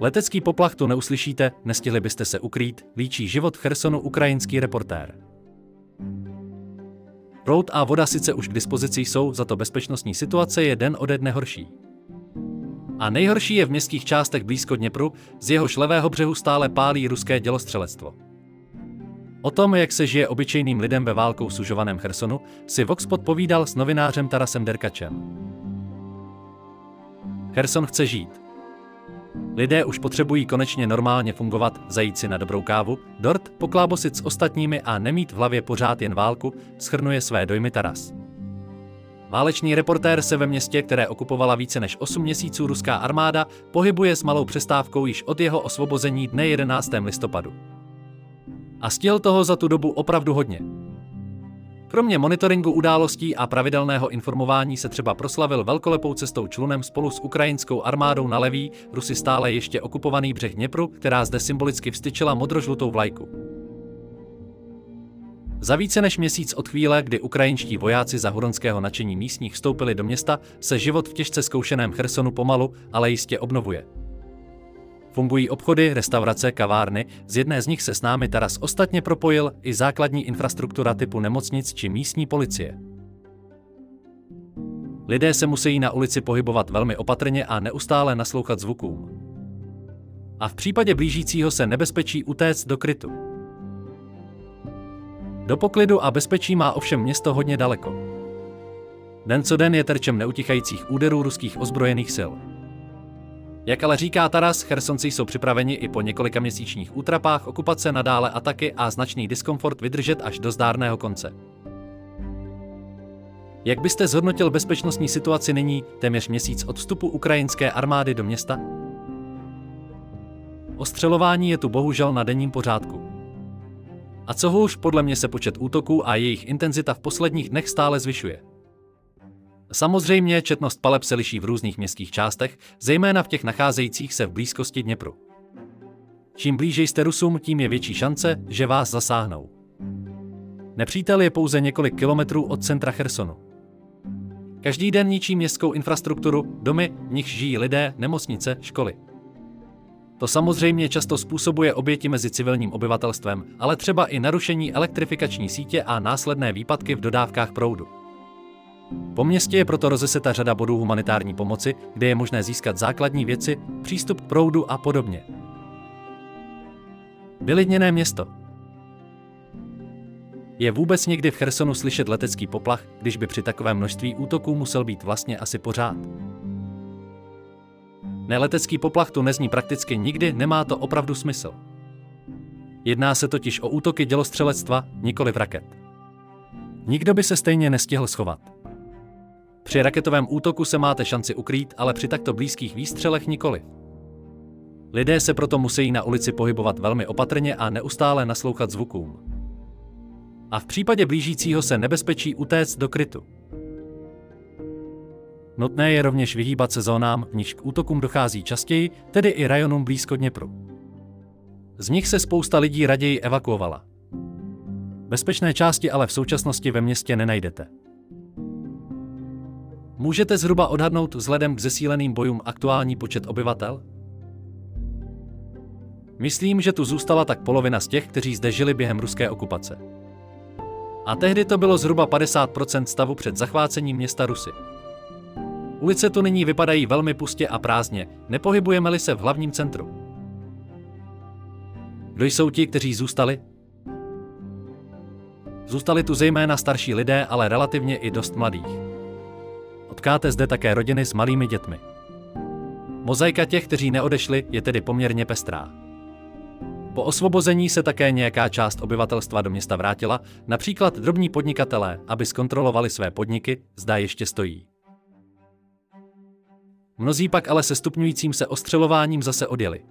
Letecký poplach tu neuslyšíte, nestihli byste se ukrýt, líčí život v Chersonu ukrajinský reportér. Prout a voda sice už k dispozici jsou, za to bezpečnostní situace je den ode dne horší. A nejhorší je v městských částech blízko Dněpru, z jehož levého břehu stále pálí ruské dělostřelectvo. O tom, jak se žije obyčejným lidem ve válkou sužovaném Chersonu, si Vox podpovídal s novinářem Tarasem Derkačem. Cherson chce žít. Lidé už potřebují konečně normálně fungovat, zajít si na dobrou kávu, dort, poklábosit s ostatními a nemít v hlavě pořád jen válku, schrnuje své dojmy Taras. Válečný reportér se ve městě, které okupovala více než 8 měsíců ruská armáda, pohybuje s malou přestávkou již od jeho osvobození dne 11. listopadu. A stihl toho za tu dobu opravdu hodně. Kromě monitoringu událostí a pravidelného informování se třeba proslavil velkolepou cestou člunem spolu s ukrajinskou armádou na levý, Rusy stále ještě okupovaný břeh Dněpru, která zde symbolicky vstyčila modrožlutou vlajku. Za více než měsíc od chvíle, kdy ukrajinští vojáci za huronského nadšení místních vstoupili do města, se život v těžce zkoušeném Chersonu pomalu, ale jistě obnovuje. Fungují obchody, restaurace, kavárny, z jedné z nich se s námi Taras ostatně propojil i základní infrastruktura typu nemocnic či místní policie. Lidé se musí na ulici pohybovat velmi opatrně a neustále naslouchat zvukům. A v případě blížícího se nebezpečí utéct do krytu. Do poklidu a bezpečí má ovšem město hodně daleko. Den co den je terčem neutichajících úderů ruských ozbrojených sil. Jak ale říká Taras, Chersonci jsou připraveni i po několika měsíčních útrapách okupace nadále ataky a značný diskomfort vydržet až do zdárného konce. Jak byste zhodnotil bezpečnostní situaci nyní, téměř měsíc od vstupu ukrajinské armády do města? Ostřelování je tu bohužel na denním pořádku. A co hůř, podle mě se počet útoků a jejich intenzita v posledních dnech stále zvyšuje. Samozřejmě četnost paleb se liší v různých městských částech, zejména v těch nacházejících se v blízkosti Dněpru. Čím blíže jste Rusům, tím je větší šance, že vás zasáhnou. Nepřítel je pouze několik kilometrů od centra Chersonu. Každý den ničí městskou infrastrukturu, domy, v nich žijí lidé, nemocnice, školy. To samozřejmě často způsobuje oběti mezi civilním obyvatelstvem, ale třeba i narušení elektrifikační sítě a následné výpadky v dodávkách proudu. Po městě je proto rozeseta řada bodů humanitární pomoci, kde je možné získat základní věci, přístup k proudu a podobně. Vylidněné město. Je vůbec někdy v Chersonu slyšet letecký poplach, když by při takovém množství útoků musel být vlastně asi pořád? Neletecký poplach tu nezní prakticky nikdy, nemá to opravdu smysl. Jedná se totiž o útoky dělostřelectva, nikoli v raket. Nikdo by se stejně nestihl schovat. Při raketovém útoku se máte šanci ukrýt, ale při takto blízkých výstřelech nikoli. Lidé se proto musí na ulici pohybovat velmi opatrně a neustále naslouchat zvukům. A v případě blížícího se nebezpečí utéct do krytu. Nutné je rovněž vyhýbat se zónám, v nichž k útokům dochází častěji, tedy i rajonům blízko Dněpru. Z nich se spousta lidí raději evakuovala. Bezpečné části ale v současnosti ve městě nenajdete. Můžete zhruba odhadnout vzhledem k zesíleným bojům aktuální počet obyvatel? Myslím, že tu zůstala tak polovina z těch, kteří zde žili během ruské okupace. A tehdy to bylo zhruba 50% stavu před zachvácením města Rusy. Ulice tu nyní vypadají velmi pustě a prázdně, nepohybujeme-li se v hlavním centru. Kdo jsou ti, kteří zůstali? Zůstali tu zejména starší lidé, ale relativně i dost mladých. Potkáte zde také rodiny s malými dětmi. Mozaika těch, kteří neodešli, je tedy poměrně pestrá. Po osvobození se také nějaká část obyvatelstva do města vrátila, například drobní podnikatelé, aby zkontrolovali své podniky, zda ještě stojí. Mnozí pak ale se stupňujícím se ostřelováním zase odjeli.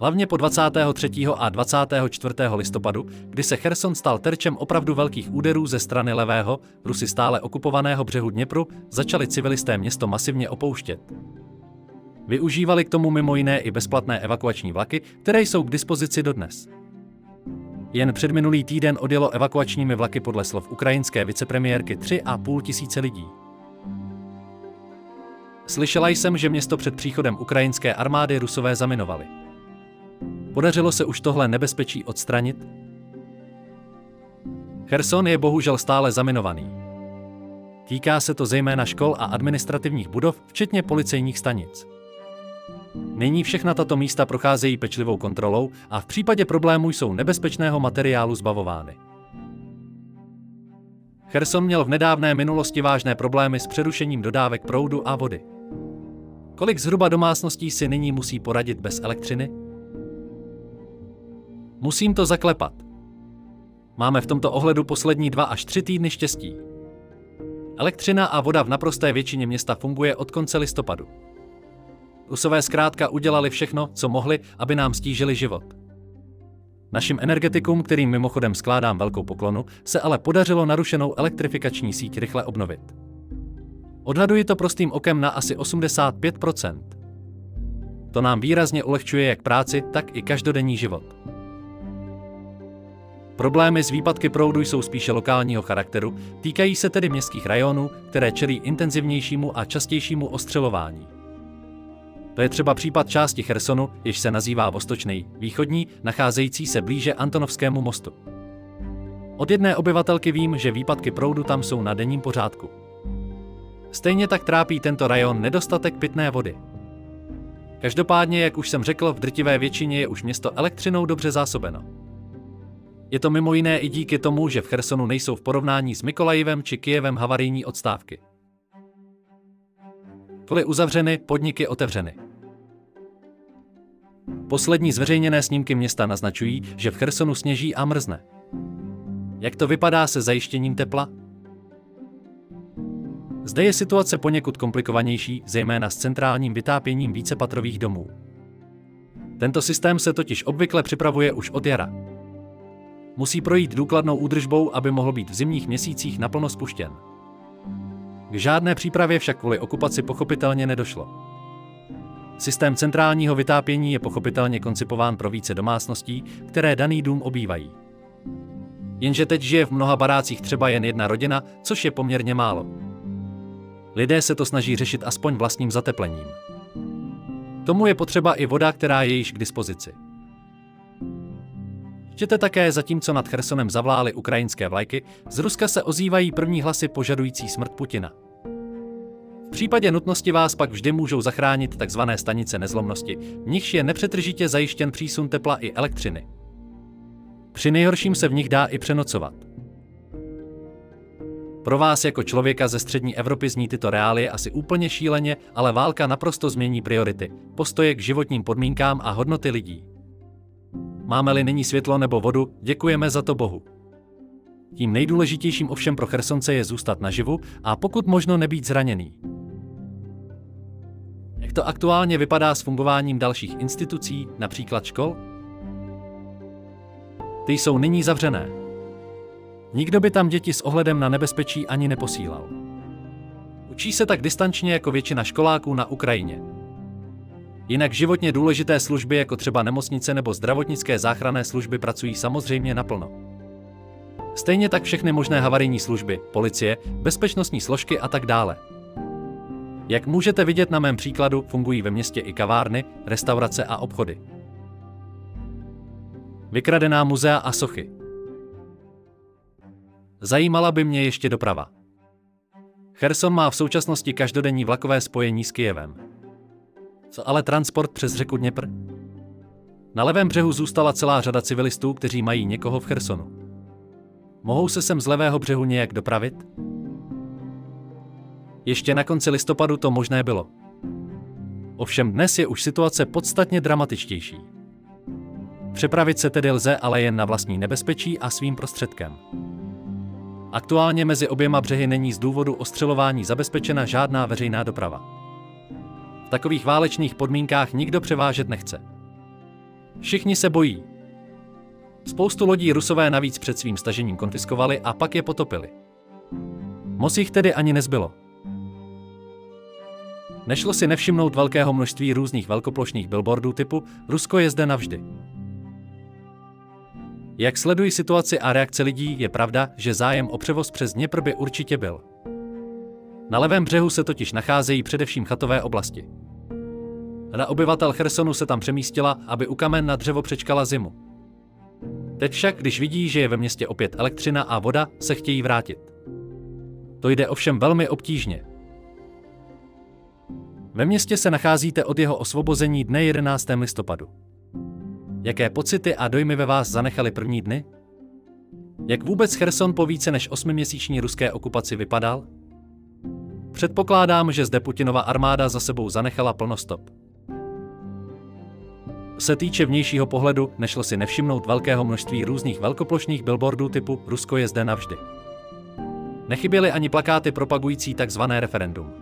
Hlavně po 23. a 24. listopadu, kdy se Cherson stal terčem opravdu velkých úderů ze strany levého, Rusy stále okupovaného břehu Dněpru, začali civilisté město masivně opouštět. Využívali k tomu mimo jiné i bezplatné evakuační vlaky, které jsou k dispozici dodnes. Jen před minulý týden odjelo evakuačními vlaky podle slov ukrajinské vicepremiérky 3,5 tisíce lidí. Slyšela jsem, že město před příchodem ukrajinské armády Rusové zaminovali. Podařilo se už tohle nebezpečí odstranit? Cherson je bohužel stále zaminovaný. Týká se to zejména škol a administrativních budov, včetně policejních stanic. Nyní všechna tato místa procházejí pečlivou kontrolou a v případě problémů jsou nebezpečného materiálu zbavovány. Cherson měl v nedávné minulosti vážné problémy s přerušením dodávek proudu a vody. Kolik zhruba domácností si nyní musí poradit bez elektřiny? Musím to zaklepat. Máme v tomto ohledu poslední dva až tři týdny štěstí. Elektřina a voda v naprosté většině města funguje od konce listopadu. Rusové zkrátka udělali všechno, co mohli, aby nám stížili život. Našim energetikům, kterým mimochodem skládám velkou poklonu, se ale podařilo narušenou elektrifikační síť rychle obnovit. Odhaduji to prostým okem na asi 85% To nám výrazně ulehčuje jak práci, tak i každodenní život. Problémy s výpadky proudu jsou spíše lokálního charakteru, týkají se tedy městských rajonů, které čelí intenzivnějšímu a častějšímu ostřelování. To je třeba případ části Chersonu, jež se nazývá Vostočný, východní, nacházející se blíže Antonovskému mostu. Od jedné obyvatelky vím, že výpadky proudu tam jsou na denním pořádku. Stejně tak trápí tento rajon nedostatek pitné vody. Každopádně, jak už jsem řekl, v drtivé většině je už město elektřinou dobře zásobeno. Je to mimo jiné i díky tomu, že v Chersonu nejsou v porovnání s Mikolajivem či Kijevem havarijní odstávky. Koly uzavřeny, podniky otevřeny. Poslední zveřejněné snímky města naznačují, že v Chersonu sněží a mrzne. Jak to vypadá se zajištěním tepla? Zde je situace poněkud komplikovanější, zejména s centrálním vytápěním vícepatrových domů. Tento systém se totiž obvykle připravuje už od jara. Musí projít důkladnou údržbou, aby mohl být v zimních měsících naplno spuštěn. K žádné přípravě však kvůli okupaci pochopitelně nedošlo. Systém centrálního vytápění je pochopitelně koncipován pro více domácností, které daný dům obývají. Jenže teď žije v mnoha barácích třeba jen jedna rodina, což je poměrně málo. Lidé se to snaží řešit aspoň vlastním zateplením. Tomu je potřeba i voda, která je již k dispozici. Čtěte také, zatímco nad Chersonem zavlály ukrajinské vlajky, z Ruska se ozývají první hlasy požadující smrt Putina. V případě nutnosti vás pak vždy můžou zachránit tzv. stanice nezlomnosti, v nichž je nepřetržitě zajištěn přísun tepla i elektřiny. Při nejhorším se v nich dá i přenocovat. Pro vás jako člověka ze střední Evropy zní tyto reálie asi úplně šíleně, ale válka naprosto změní priority, postoje k životním podmínkám a hodnoty lidí. Máme-li nyní světlo nebo vodu, děkujeme za to Bohu. Tím nejdůležitějším ovšem pro Chersonce je zůstat naživu a pokud možno nebýt zraněný. Jak to aktuálně vypadá s fungováním dalších institucí, například škol? Ty jsou nyní zavřené. Nikdo by tam děti s ohledem na nebezpečí ani neposílal. Učí se tak distančně jako většina školáků na Ukrajině. Jinak životně důležité služby jako třeba nemocnice nebo zdravotnické záchranné služby pracují samozřejmě naplno. Stejně tak všechny možné havarijní služby, policie, bezpečnostní složky a tak dále. Jak můžete vidět na mém příkladu, fungují ve městě i kavárny, restaurace a obchody. Vykradená muzea a sochy. Zajímala by mě ještě doprava. Cherson má v současnosti každodenní vlakové spojení s Kijevem. Co ale transport přes řeku Dněpr? Na levém břehu zůstala celá řada civilistů, kteří mají někoho v Chersonu. Mohou se sem z levého břehu nějak dopravit? Ještě na konci listopadu to možné bylo. Ovšem dnes je už situace podstatně dramatičtější. Přepravit se tedy lze ale jen na vlastní nebezpečí a svým prostředkem. Aktuálně mezi oběma břehy není z důvodu ostřelování zabezpečena žádná veřejná doprava takových válečných podmínkách nikdo převážet nechce. Všichni se bojí. Spoustu lodí rusové navíc před svým stažením konfiskovali a pak je potopili. Moc jich tedy ani nezbylo. Nešlo si nevšimnout velkého množství různých velkoplošných billboardů typu Rusko je zde navždy. Jak sledují situaci a reakce lidí, je pravda, že zájem o převoz přes Dněpr by určitě byl. Na levém břehu se totiž nacházejí především chatové oblasti. Rada obyvatel Chersonu se tam přemístila, aby u kamen na dřevo přečkala zimu. Teď však, když vidí, že je ve městě opět elektřina a voda, se chtějí vrátit. To jde ovšem velmi obtížně. Ve městě se nacházíte od jeho osvobození dne 11. listopadu. Jaké pocity a dojmy ve vás zanechaly první dny? Jak vůbec Cherson po více než osmiměsíční ruské okupaci vypadal? Předpokládám, že zde Putinova armáda za sebou zanechala plnostop. Se týče vnějšího pohledu, nešlo si nevšimnout velkého množství různých velkoplošných billboardů typu Rusko je zde navždy. Nechyběly ani plakáty propagující tzv. referendum.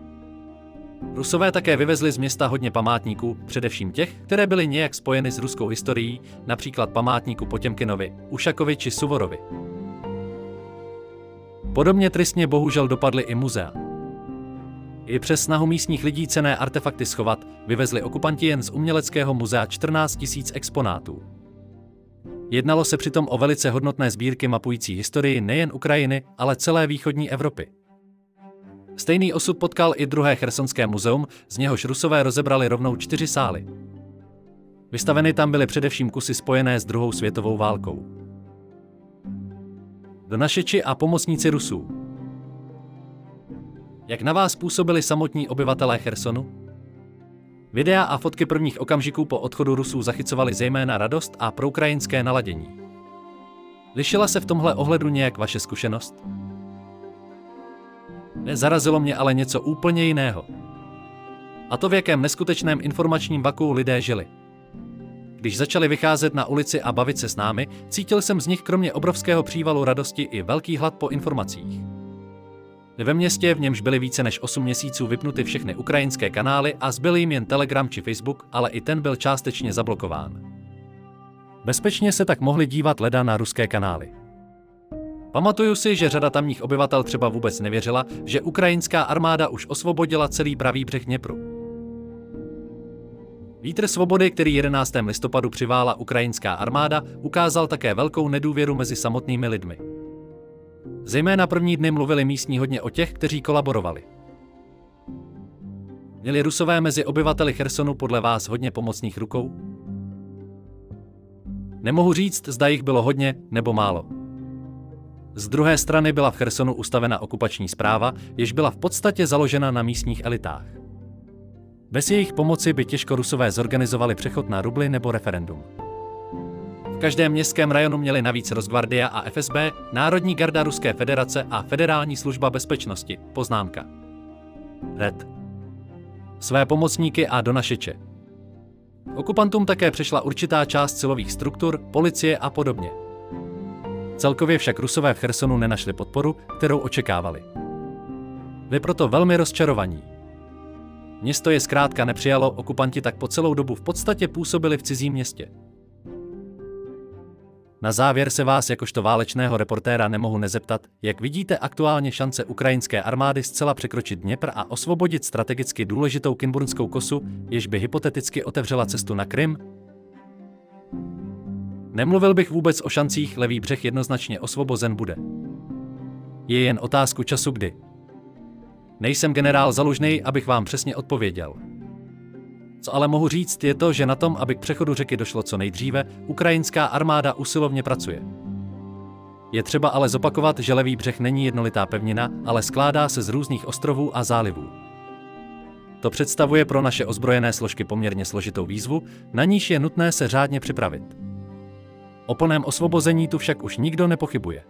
Rusové také vyvezli z města hodně památníků, především těch, které byly nějak spojeny s ruskou historií, například památníku Potěmkinovi, Ušakovi či Suvorovi. Podobně tristně bohužel dopadly i muzea. I přes snahu místních lidí cené artefakty schovat, vyvezli okupanti jen z uměleckého muzea 14 000 exponátů. Jednalo se přitom o velice hodnotné sbírky mapující historii nejen Ukrajiny, ale celé východní Evropy. Stejný osud potkal i druhé chersonské muzeum, z něhož Rusové rozebrali rovnou čtyři sály. Vystaveny tam byly především kusy spojené s druhou světovou válkou. Donašeči a pomocníci Rusů. Jak na vás působili samotní obyvatelé Chersonu? Videa a fotky prvních okamžiků po odchodu Rusů zachycovaly zejména radost a proukrajinské naladění. Lišila se v tomhle ohledu nějak vaše zkušenost? Nezarazilo mě ale něco úplně jiného. A to v jakém neskutečném informačním vaku lidé žili. Když začali vycházet na ulici a bavit se s námi, cítil jsem z nich kromě obrovského přívalu radosti i velký hlad po informacích. Ve městě, v němž byly více než 8 měsíců vypnuty všechny ukrajinské kanály a zbyl jim jen Telegram či Facebook, ale i ten byl částečně zablokován. Bezpečně se tak mohli dívat leda na ruské kanály. Pamatuju si, že řada tamních obyvatel třeba vůbec nevěřila, že ukrajinská armáda už osvobodila celý pravý břeh Dněpru. Vítr svobody, který 11. listopadu přivála ukrajinská armáda, ukázal také velkou nedůvěru mezi samotnými lidmi. Zejména první dny mluvili místní hodně o těch, kteří kolaborovali. Měli rusové mezi obyvateli Chersonu podle vás hodně pomocných rukou? Nemohu říct, zda jich bylo hodně nebo málo. Z druhé strany byla v Chersonu ustavena okupační zpráva, jež byla v podstatě založena na místních elitách. Bez jejich pomoci by těžko Rusové zorganizovali přechod na rubly nebo referendum. Každém městském rajonu měli navíc Rosgvardia a FSB, Národní garda Ruské federace a Federální služba bezpečnosti, poznámka. Red. Své pomocníky a donašeče. Okupantům také přešla určitá část silových struktur, policie a podobně. Celkově však Rusové v Chersonu nenašli podporu, kterou očekávali. Vy proto velmi rozčarovaní. Město je zkrátka nepřijalo, okupanti tak po celou dobu v podstatě působili v cizím městě. Na závěr se vás jakožto válečného reportéra nemohu nezeptat, jak vidíte aktuálně šance ukrajinské armády zcela překročit Dněpr a osvobodit strategicky důležitou Kinburnskou kosu, jež by hypoteticky otevřela cestu na Krym? Nemluvil bych vůbec o šancích, levý břeh jednoznačně osvobozen bude. Je jen otázku času kdy. Nejsem generál Zalužnej, abych vám přesně odpověděl. Co ale mohu říct, je to, že na tom, aby k přechodu řeky došlo co nejdříve, ukrajinská armáda usilovně pracuje. Je třeba ale zopakovat, že levý břeh není jednolitá pevnina, ale skládá se z různých ostrovů a zálivů. To představuje pro naše ozbrojené složky poměrně složitou výzvu, na níž je nutné se řádně připravit. O plném osvobození tu však už nikdo nepochybuje.